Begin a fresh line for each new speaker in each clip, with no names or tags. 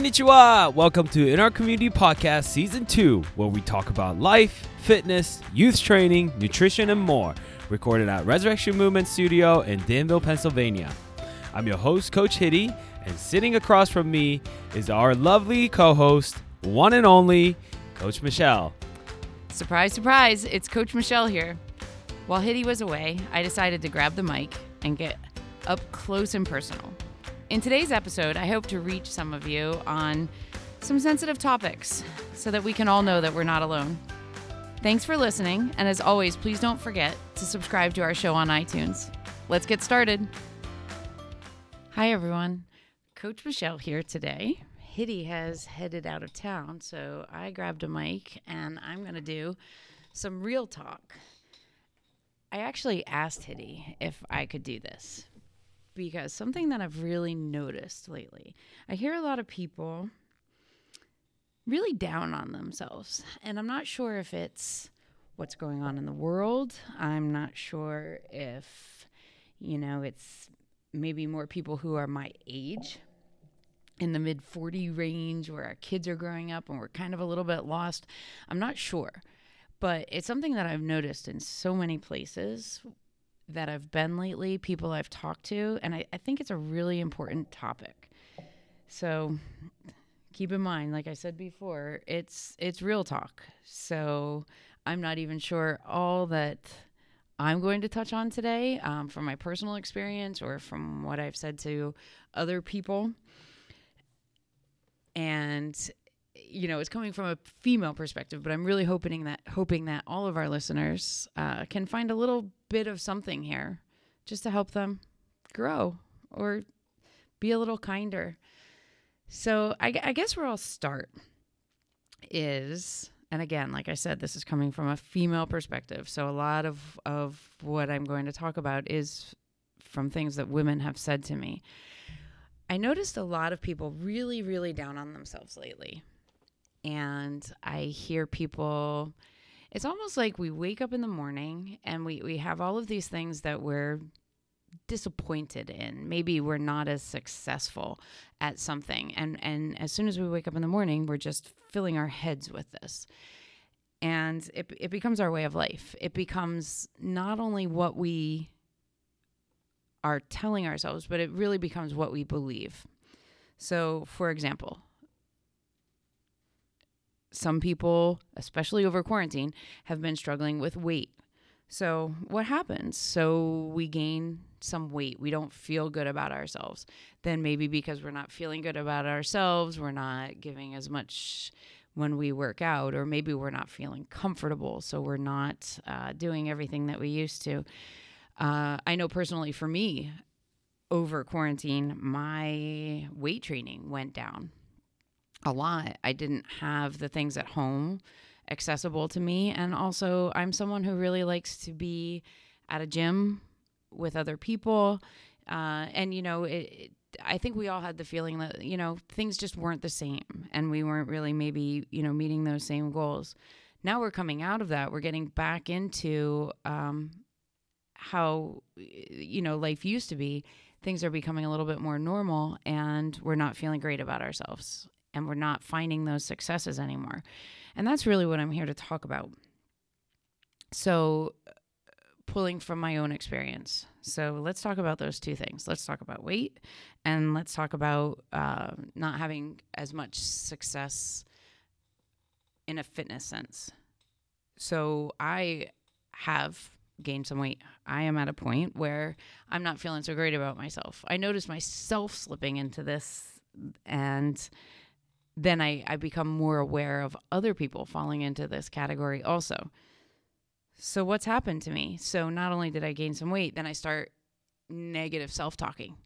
Konnichiwa! Welcome to In Our Community Podcast Season 2, where we talk about life, fitness, youth training, nutrition, and more. Recorded at Resurrection Movement Studio in Danville, Pennsylvania. I'm your host, Coach Hitty, and sitting across from me is our lovely co host, one and only, Coach Michelle.
Surprise, surprise, it's Coach Michelle here. While Hitty was away, I decided to grab the mic and get up close and personal. In today's episode, I hope to reach some of you on some sensitive topics so that we can all know that we're not alone. Thanks for listening, and as always, please don't forget to subscribe to our show on iTunes. Let's get started. Hi, everyone. Coach Michelle here today. Hitty has headed out of town, so I grabbed a mic and I'm going to do some real talk. I actually asked Hitty if I could do this because something that I've really noticed lately, I hear a lot of people really down on themselves. And I'm not sure if it's what's going on in the world. I'm not sure if, you know, it's maybe more people who are my age in the mid 40 range where our kids are growing up and we're kind of a little bit lost. I'm not sure. But it's something that I've noticed in so many places that I've been lately, people I've talked to, and I, I think it's a really important topic. So keep in mind, like I said before, it's it's real talk. So I'm not even sure all that I'm going to touch on today um, from my personal experience or from what I've said to other people. And you know, it's coming from a female perspective, but I'm really hoping that hoping that all of our listeners uh, can find a little bit of something here, just to help them grow or be a little kinder. So I, I guess where I'll start is, and again, like I said, this is coming from a female perspective. So a lot of of what I'm going to talk about is from things that women have said to me. I noticed a lot of people really, really down on themselves lately and I hear people it's almost like we wake up in the morning and we, we have all of these things that we're disappointed in. Maybe we're not as successful at something. And and as soon as we wake up in the morning, we're just filling our heads with this. And it it becomes our way of life. It becomes not only what we are telling ourselves, but it really becomes what we believe. So, for example, some people, especially over quarantine, have been struggling with weight. So, what happens? So, we gain some weight. We don't feel good about ourselves. Then, maybe because we're not feeling good about ourselves, we're not giving as much when we work out, or maybe we're not feeling comfortable. So, we're not uh, doing everything that we used to. Uh, I know personally for me, over quarantine, my weight training went down a lot. I didn't have the things at home accessible to me. And also, I'm someone who really likes to be at a gym with other people. Uh, and, you know, it, it, I think we all had the feeling that, you know, things just weren't the same and we weren't really maybe, you know, meeting those same goals. Now we're coming out of that. We're getting back into um, how, you know, life used to be. Things are becoming a little bit more normal and we're not feeling great about ourselves and we're not finding those successes anymore. And that's really what I'm here to talk about. So, pulling from my own experience. So, let's talk about those two things. Let's talk about weight and let's talk about uh, not having as much success in a fitness sense. So, I have gained some weight. I am at a point where I'm not feeling so great about myself. I notice myself slipping into this and then I, I become more aware of other people falling into this category also. So, what's happened to me? So, not only did I gain some weight, then I start negative self talking,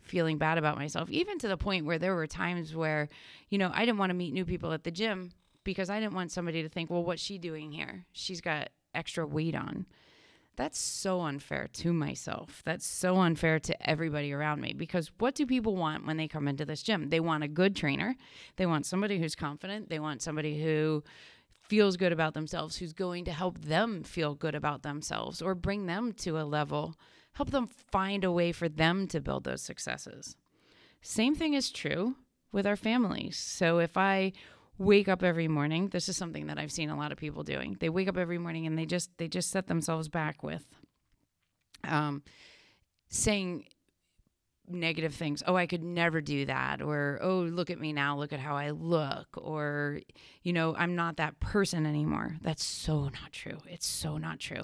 feeling bad about myself, even to the point where there were times where, you know, I didn't want to meet new people at the gym because I didn't want somebody to think, well, what's she doing here? She's got extra weight on. That's so unfair to myself. That's so unfair to everybody around me because what do people want when they come into this gym? They want a good trainer. They want somebody who's confident. They want somebody who feels good about themselves, who's going to help them feel good about themselves or bring them to a level, help them find a way for them to build those successes. Same thing is true with our families. So if I wake up every morning, this is something that I've seen a lot of people doing. They wake up every morning and they just they just set themselves back with um saying negative things. Oh, I could never do that. Or, oh, look at me now. Look at how I look. Or, you know, I'm not that person anymore. That's so not true. It's so not true.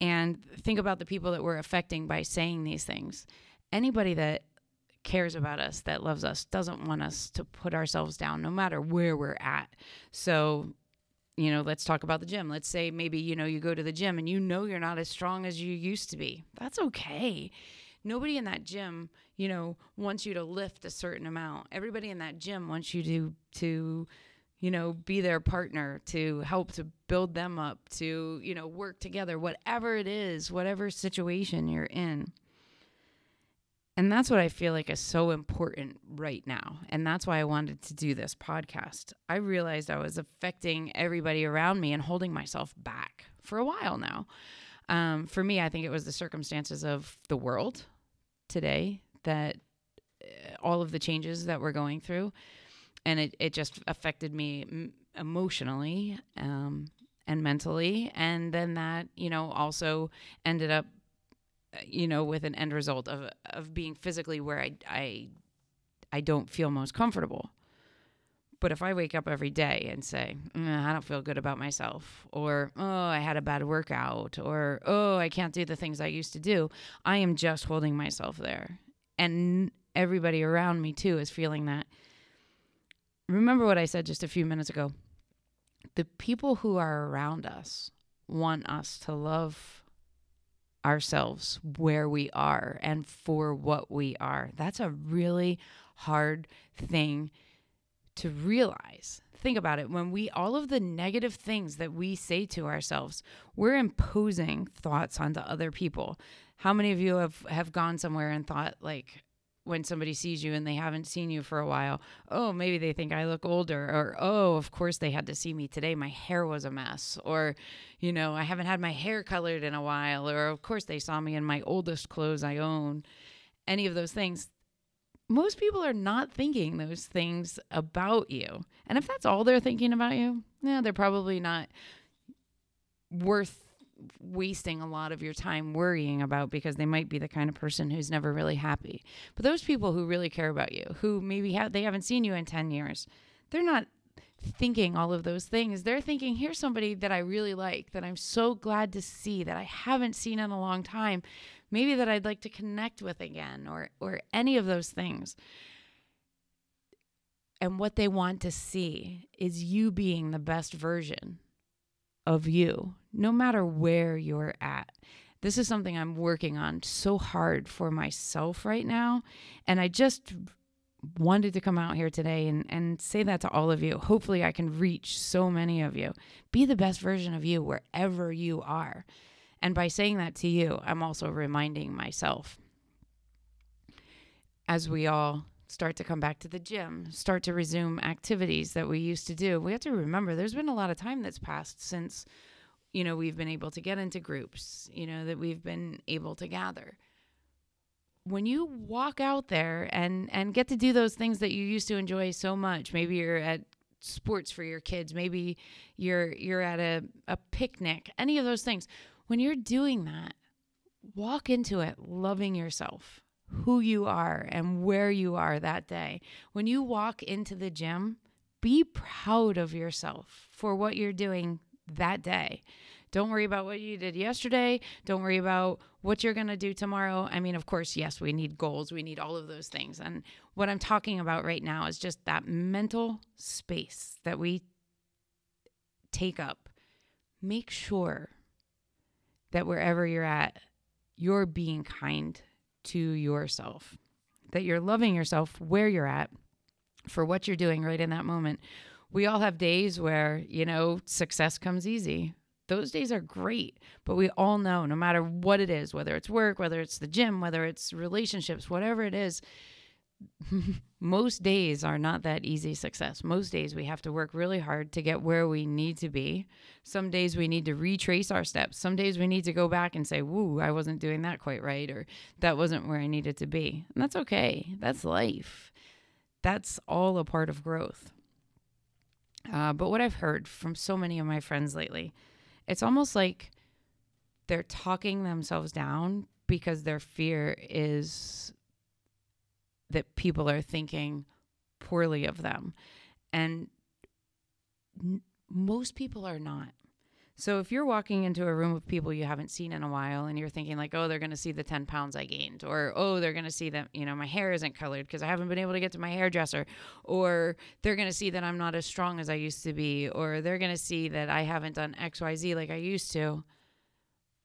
And think about the people that we're affecting by saying these things. Anybody that cares about us, that loves us, doesn't want us to put ourselves down no matter where we're at. So, you know, let's talk about the gym. Let's say maybe, you know, you go to the gym and you know you're not as strong as you used to be. That's okay nobody in that gym, you know, wants you to lift a certain amount. Everybody in that gym wants you to to you know, be their partner, to help to build them up, to, you know, work together, whatever it is, whatever situation you're in. And that's what I feel like is so important right now. And that's why I wanted to do this podcast. I realized I was affecting everybody around me and holding myself back for a while now. Um, for me, I think it was the circumstances of the world today that uh, all of the changes that we're going through, and it, it just affected me emotionally um, and mentally. And then that, you know, also ended up, you know, with an end result of, of being physically where I, I, I don't feel most comfortable. But if I wake up every day and say, mm, I don't feel good about myself, or, oh, I had a bad workout, or, oh, I can't do the things I used to do, I am just holding myself there. And everybody around me, too, is feeling that. Remember what I said just a few minutes ago. The people who are around us want us to love ourselves where we are and for what we are. That's a really hard thing to realize. Think about it. When we all of the negative things that we say to ourselves we're imposing thoughts onto other people. How many of you have have gone somewhere and thought like when somebody sees you and they haven't seen you for a while oh maybe they think i look older or oh of course they had to see me today my hair was a mess or you know i haven't had my hair colored in a while or of course they saw me in my oldest clothes i own any of those things most people are not thinking those things about you. And if that's all they're thinking about you, yeah, they're probably not worth wasting a lot of your time worrying about because they might be the kind of person who's never really happy. But those people who really care about you, who maybe have they haven't seen you in 10 years, they're not thinking all of those things. They're thinking, here's somebody that I really like, that I'm so glad to see, that I haven't seen in a long time, maybe that I'd like to connect with again, or or any of those things. And what they want to see is you being the best version of you, no matter where you're at. This is something I'm working on so hard for myself right now. And I just wanted to come out here today and, and say that to all of you. Hopefully, I can reach so many of you. Be the best version of you wherever you are. And by saying that to you, I'm also reminding myself as we all start to come back to the gym, start to resume activities that we used to do. We have to remember there's been a lot of time that's passed since you know we've been able to get into groups, you know that we've been able to gather when you walk out there and and get to do those things that you used to enjoy so much maybe you're at sports for your kids maybe you're you're at a, a picnic any of those things when you're doing that walk into it loving yourself who you are and where you are that day when you walk into the gym be proud of yourself for what you're doing that day don't worry about what you did yesterday. Don't worry about what you're going to do tomorrow. I mean, of course, yes, we need goals. We need all of those things. And what I'm talking about right now is just that mental space that we take up. Make sure that wherever you're at, you're being kind to yourself, that you're loving yourself where you're at for what you're doing right in that moment. We all have days where, you know, success comes easy those days are great. But we all know no matter what it is, whether it's work, whether it's the gym, whether it's relationships, whatever it is, most days are not that easy success. Most days we have to work really hard to get where we need to be. Some days we need to retrace our steps. Some days we need to go back and say, Woo, I wasn't doing that quite right, or that wasn't where I needed to be. And that's okay. That's life. that's all a part of growth. Uh, but what I've heard from so many of my friends lately, it's almost like they're talking themselves down because their fear is that people are thinking poorly of them. And n- most people are not. So if you're walking into a room of people you haven't seen in a while and you're thinking like, "Oh, they're going to see the 10 pounds I gained," or "Oh, they're going to see that, you know, my hair isn't colored because I haven't been able to get to my hairdresser," or they're going to see that I'm not as strong as I used to be, or they're going to see that I haven't done XYZ like I used to.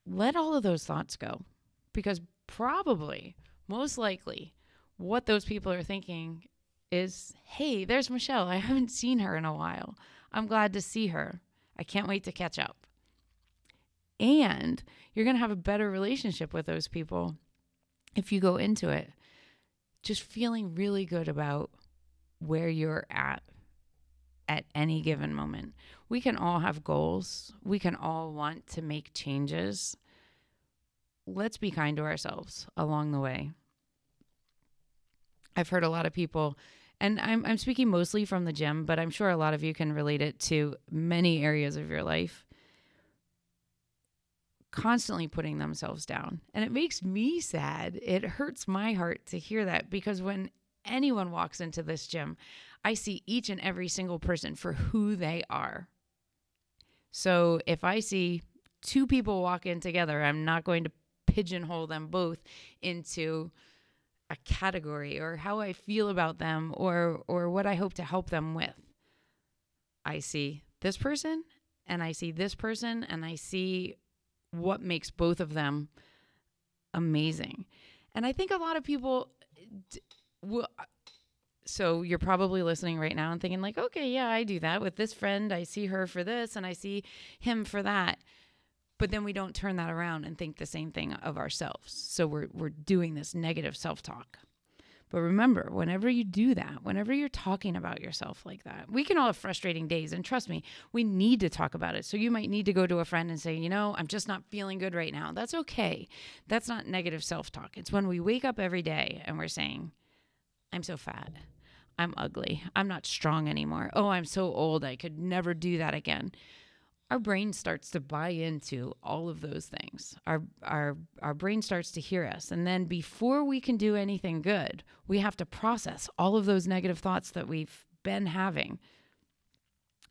Let all of those thoughts go because probably, most likely, what those people are thinking is, "Hey, there's Michelle. I haven't seen her in a while. I'm glad to see her. I can't wait to catch up." And you're going to have a better relationship with those people if you go into it just feeling really good about where you're at at any given moment. We can all have goals, we can all want to make changes. Let's be kind to ourselves along the way. I've heard a lot of people and I'm I'm speaking mostly from the gym, but I'm sure a lot of you can relate it to many areas of your life constantly putting themselves down. And it makes me sad. It hurts my heart to hear that because when anyone walks into this gym, I see each and every single person for who they are. So if I see two people walk in together, I'm not going to pigeonhole them both into a category or how I feel about them or or what I hope to help them with. I see this person and I see this person and I see what makes both of them amazing. And I think a lot of people d- will. So you're probably listening right now and thinking like, okay, yeah, I do that with this friend. I see her for this and I see him for that. But then we don't turn that around and think the same thing of ourselves. So we're we're doing this negative self-talk. But remember, whenever you do that, whenever you're talking about yourself like that, we can all have frustrating days. And trust me, we need to talk about it. So you might need to go to a friend and say, you know, I'm just not feeling good right now. That's okay. That's not negative self talk. It's when we wake up every day and we're saying, I'm so fat. I'm ugly. I'm not strong anymore. Oh, I'm so old. I could never do that again our brain starts to buy into all of those things. Our our our brain starts to hear us. And then before we can do anything good, we have to process all of those negative thoughts that we've been having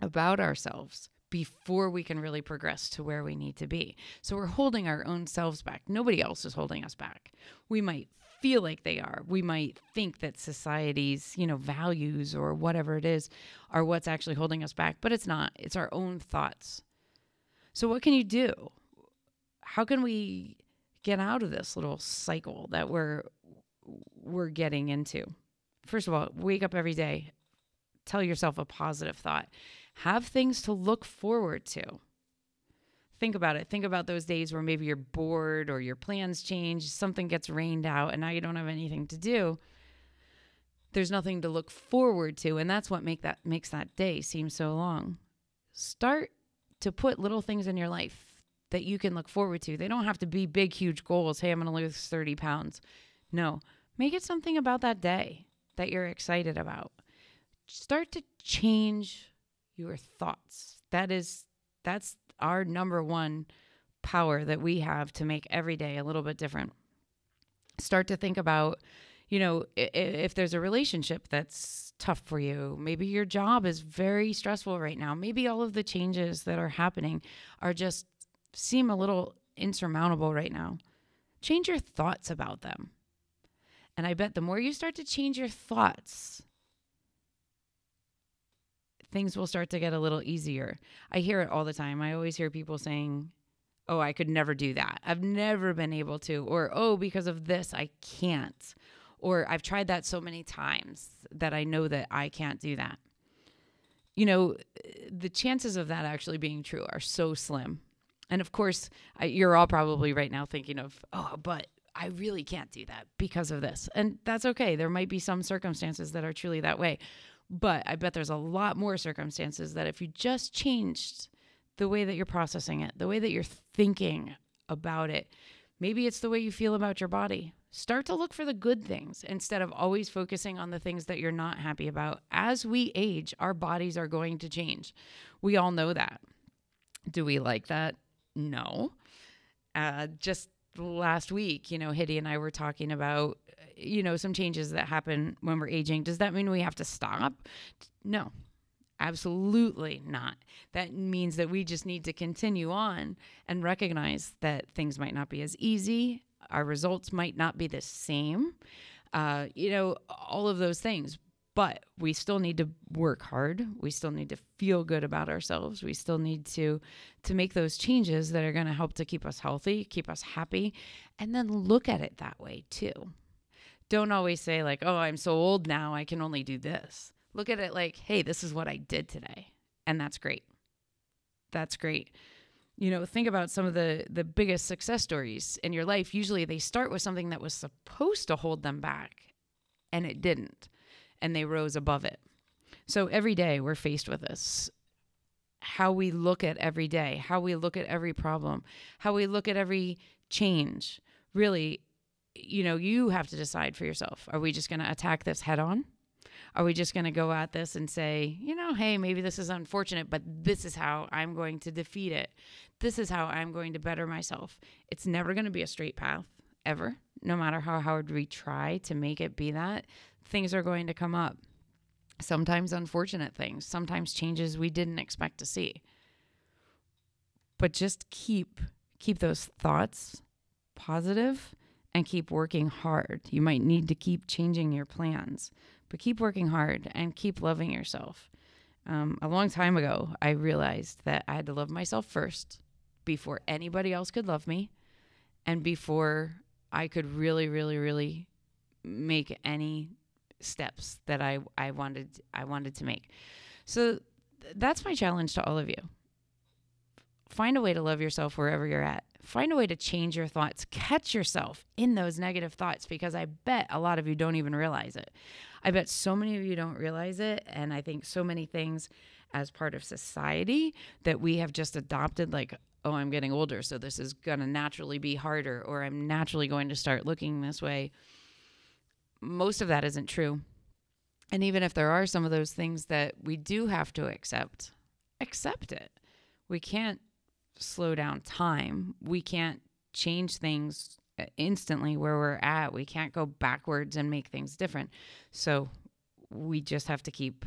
about ourselves before we can really progress to where we need to be. So we're holding our own selves back. Nobody else is holding us back. We might feel like they are. We might think that society's, you know, values or whatever it is are what's actually holding us back, but it's not. It's our own thoughts. So what can you do? How can we get out of this little cycle that we're we're getting into? First of all, wake up every day. Tell yourself a positive thought. Have things to look forward to. Think about it. Think about those days where maybe you're bored or your plans change, something gets rained out, and now you don't have anything to do. There's nothing to look forward to, and that's what make that makes that day seem so long. Start to put little things in your life that you can look forward to. They don't have to be big, huge goals. Hey, I'm going to lose 30 pounds. No, make it something about that day that you're excited about. Start to change your thoughts. That is, that's our number one power that we have to make every day a little bit different. Start to think about, you know, if, if there's a relationship that's tough for you, maybe your job is very stressful right now, maybe all of the changes that are happening are just seem a little insurmountable right now. Change your thoughts about them. And I bet the more you start to change your thoughts, things will start to get a little easier. I hear it all the time. I always hear people saying, Oh, I could never do that. I've never been able to. Or, Oh, because of this, I can't. Or, I've tried that so many times that I know that I can't do that. You know, the chances of that actually being true are so slim. And of course, you're all probably right now thinking of, Oh, but I really can't do that because of this. And that's okay. There might be some circumstances that are truly that way. But I bet there's a lot more circumstances that if you just changed the way that you're processing it, the way that you're thinking about it, Maybe it's the way you feel about your body. Start to look for the good things instead of always focusing on the things that you're not happy about. As we age, our bodies are going to change. We all know that. Do we like that? No. Uh, just last week, you know, Hitty and I were talking about, you know, some changes that happen when we're aging. Does that mean we have to stop? No, absolutely not. That means that we just need to continue on and recognize that things might not be as easy, our results might not be the same, uh, you know, all of those things but we still need to work hard. We still need to feel good about ourselves. We still need to to make those changes that are going to help to keep us healthy keep us happy and then look at it that way too. Don't always say like oh i'm so old now i can only do this. Look at it like hey this is what i did today and that's great. That's great. You know think about some of the the biggest success stories in your life. Usually they start with something that was supposed to hold them back and it didn't and they rose above it. So every day we're faced with this. How we look at every day, how we look at every problem, how we look at every change. Really, you know, you have to decide for yourself. Are we just going to attack this head on? Are we just going to go at this and say, you know, hey, maybe this is unfortunate, but this is how I'm going to defeat it? This is how I'm going to better myself. It's never going to be a straight path, ever, no matter how hard we try to make it be that things are going to come up. Sometimes unfortunate things, sometimes changes we didn't expect to see. But just keep keep those thoughts positive and keep working hard. You might need to keep changing your plans, but keep working hard and keep loving yourself. Um, a long time ago, I realized that I had to love myself first before anybody else could love me and before I could really, really, really make any steps that I, I wanted I wanted to make. So th- that's my challenge to all of you. Find a way to love yourself wherever you're at. Find a way to change your thoughts. Catch yourself in those negative thoughts because I bet a lot of you don't even realize it. I bet so many of you don't realize it. And I think so many things as part of society that we have just adopted, like, oh, I'm getting older, so this is going to naturally be harder, or I'm naturally going to start looking this way most of that isn't true. And even if there are some of those things that we do have to accept, accept it. We can't slow down time. We can't change things uh, instantly where we're at. We can't go backwards and make things different. So we just have to keep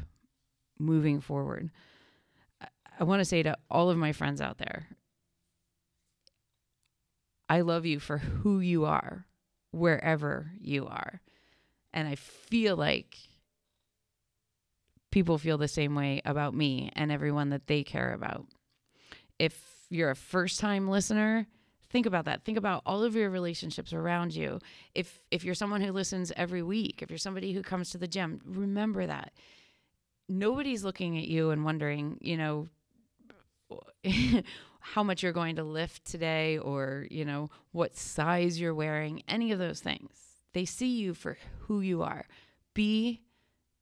moving forward. I want to say to all of my friends out there I love you for who you are, wherever you are. And I feel like people feel the same way about me and everyone that they care about. If you're a first time listener, think about that. Think about all of your relationships around you. If if you're someone who listens every week if you're somebody who comes to the gym remember that. Nobody's looking at you and wondering you know how much you're going to lift today or you know what size you're wearing any of those things they see you for who you are. Be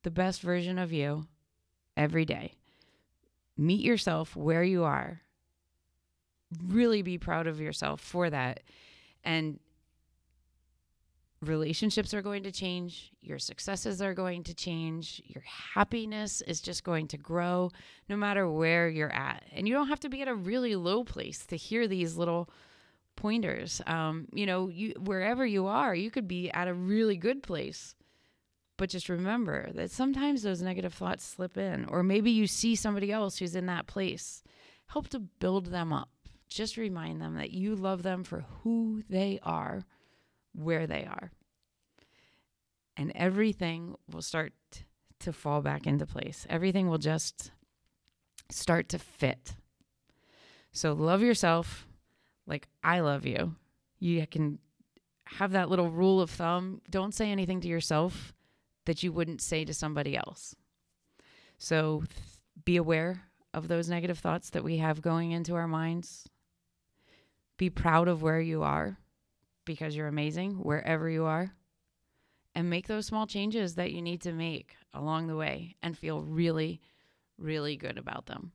the best version of you every day. Meet yourself where you are. Really be proud of yourself for that. And relationships are going to change, your successes are going to change, your happiness is just going to grow no matter where you're at. And you don't have to be at a really low place to hear these little pointers. Um, you know, you wherever you are, you could be at a really good place. But just remember that sometimes those negative thoughts slip in, or maybe you see somebody else who's in that place. Help to build them up. Just remind them that you love them for who they are, where they are. And everything will start to fall back into place. Everything will just start to fit. So love yourself, like I love you. You can have that little rule of thumb. Don't say anything to yourself that you wouldn't say to somebody else. So th- be aware of those negative thoughts that we have going into our minds. Be proud of where you are because you're amazing wherever you are. And make those small changes that you need to make along the way and feel really, really good about them.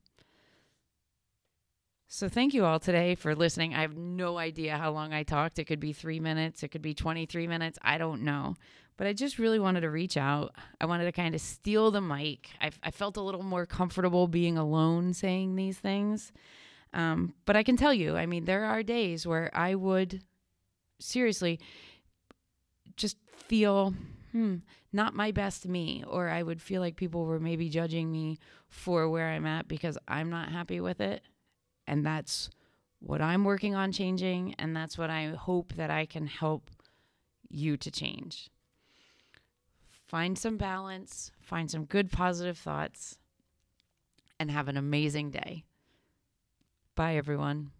So thank you all today for listening. I have no idea how long I talked. It could be three minutes, it could be 23 minutes. I don't know. But I just really wanted to reach out. I wanted to kind of steal the mic. I, I felt a little more comfortable being alone saying these things. Um, but I can tell you, I mean, there are days where I would seriously just feel hmm, not my best me, or I would feel like people were maybe judging me for where I'm at because I'm not happy with it. And that's what I'm working on changing. And that's what I hope that I can help you to change. Find some balance, find some good positive thoughts, and have an amazing day. Bye, everyone.